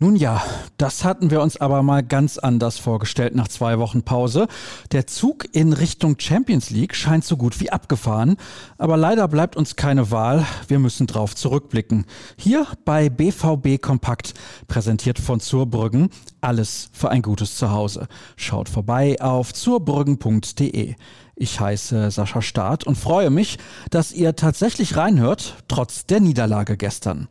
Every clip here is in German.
Nun ja, das hatten wir uns aber mal ganz anders vorgestellt nach zwei Wochen Pause. Der Zug in Richtung Champions League scheint so gut wie abgefahren, aber leider bleibt uns keine Wahl. Wir müssen drauf zurückblicken. Hier bei BVB Kompakt, präsentiert von Zurbrüggen, alles für ein gutes Zuhause. Schaut vorbei auf zurbrüggen.de. Ich heiße Sascha Staat und freue mich, dass ihr tatsächlich reinhört, trotz der Niederlage gestern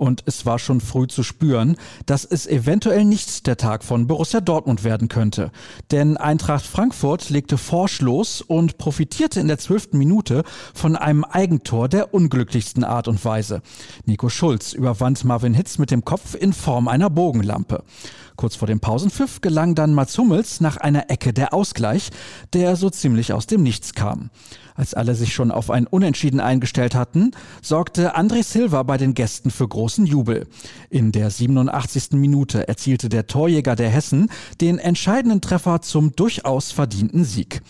und es war schon früh zu spüren, dass es eventuell nicht der Tag von Borussia Dortmund werden könnte. Denn Eintracht Frankfurt legte forsch los und profitierte in der zwölften Minute von einem Eigentor der unglücklichsten Art und Weise. Nico Schulz überwand Marvin Hitz mit dem Kopf in Form einer Bogenlampe. Kurz vor dem Pausenpfiff gelang dann Mats Hummels nach einer Ecke der Ausgleich, der so ziemlich aus dem Nichts kam. Als alle sich schon auf ein Unentschieden eingestellt hatten, sorgte André Silva bei den Gästen für großen Jubel. In der 87. Minute erzielte der Torjäger der Hessen den entscheidenden Treffer zum durchaus verdienten Sieg.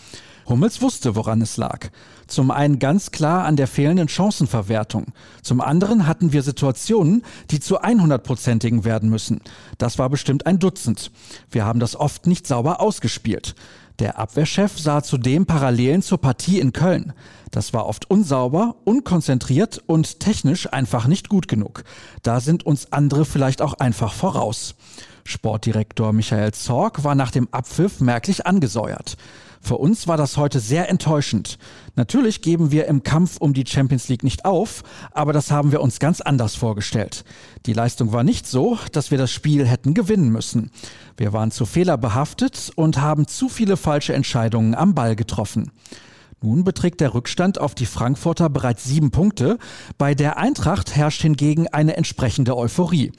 Hummels wusste, woran es lag. Zum einen ganz klar an der fehlenden Chancenverwertung. Zum anderen hatten wir Situationen, die zu 100-prozentigen werden müssen. Das war bestimmt ein Dutzend. Wir haben das oft nicht sauber ausgespielt. Der Abwehrchef sah zudem Parallelen zur Partie in Köln. Das war oft unsauber, unkonzentriert und technisch einfach nicht gut genug. Da sind uns andere vielleicht auch einfach voraus. Sportdirektor Michael Zorg war nach dem Abpfiff merklich angesäuert. Für uns war das heute sehr enttäuschend. Natürlich geben wir im Kampf um die Champions League nicht auf, aber das haben wir uns ganz anders vorgestellt. Die Leistung war nicht so, dass wir das Spiel hätten gewinnen müssen. Wir waren zu fehlerbehaftet und haben zu viele falsche Entscheidungen am Ball getroffen. Nun beträgt der Rückstand auf die Frankfurter bereits sieben Punkte. Bei der Eintracht herrscht hingegen eine entsprechende Euphorie.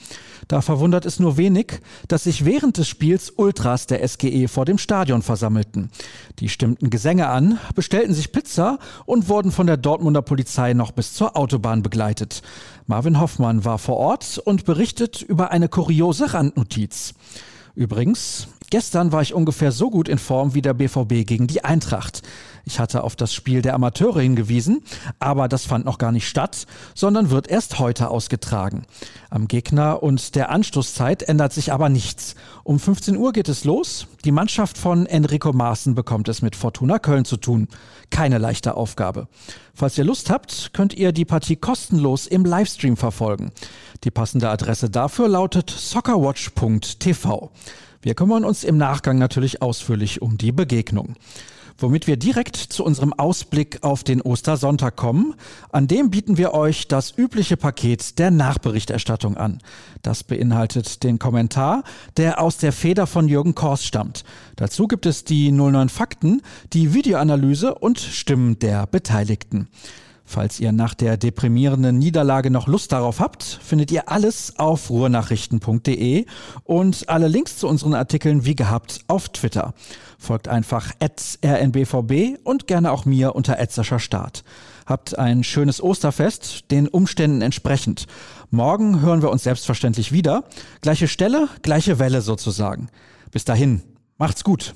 Da verwundert es nur wenig, dass sich während des Spiels Ultras der SGE vor dem Stadion versammelten. Die stimmten Gesänge an, bestellten sich Pizza und wurden von der Dortmunder Polizei noch bis zur Autobahn begleitet. Marvin Hoffmann war vor Ort und berichtet über eine kuriose Randnotiz. Übrigens, gestern war ich ungefähr so gut in Form wie der BVB gegen die Eintracht. Ich hatte auf das Spiel der Amateure hingewiesen, aber das fand noch gar nicht statt, sondern wird erst heute ausgetragen. Am Gegner und der Anstoßzeit ändert sich aber nichts. Um 15 Uhr geht es los. Die Mannschaft von Enrico Maaßen bekommt es mit Fortuna Köln zu tun. Keine leichte Aufgabe. Falls ihr Lust habt, könnt ihr die Partie kostenlos im Livestream verfolgen. Die passende Adresse dafür lautet soccerwatch.tv. Wir kümmern uns im Nachgang natürlich ausführlich um die Begegnung womit wir direkt zu unserem Ausblick auf den Ostersonntag kommen. An dem bieten wir euch das übliche Paket der Nachberichterstattung an. Das beinhaltet den Kommentar, der aus der Feder von Jürgen Kors stammt. Dazu gibt es die 09 Fakten, die Videoanalyse und Stimmen der Beteiligten. Falls ihr nach der deprimierenden Niederlage noch Lust darauf habt, findet ihr alles auf ruhrnachrichten.de und alle Links zu unseren Artikeln wie gehabt auf Twitter. Folgt einfach rnbvb und gerne auch mir unter Start. Habt ein schönes Osterfest, den Umständen entsprechend. Morgen hören wir uns selbstverständlich wieder. Gleiche Stelle, gleiche Welle sozusagen. Bis dahin, macht's gut.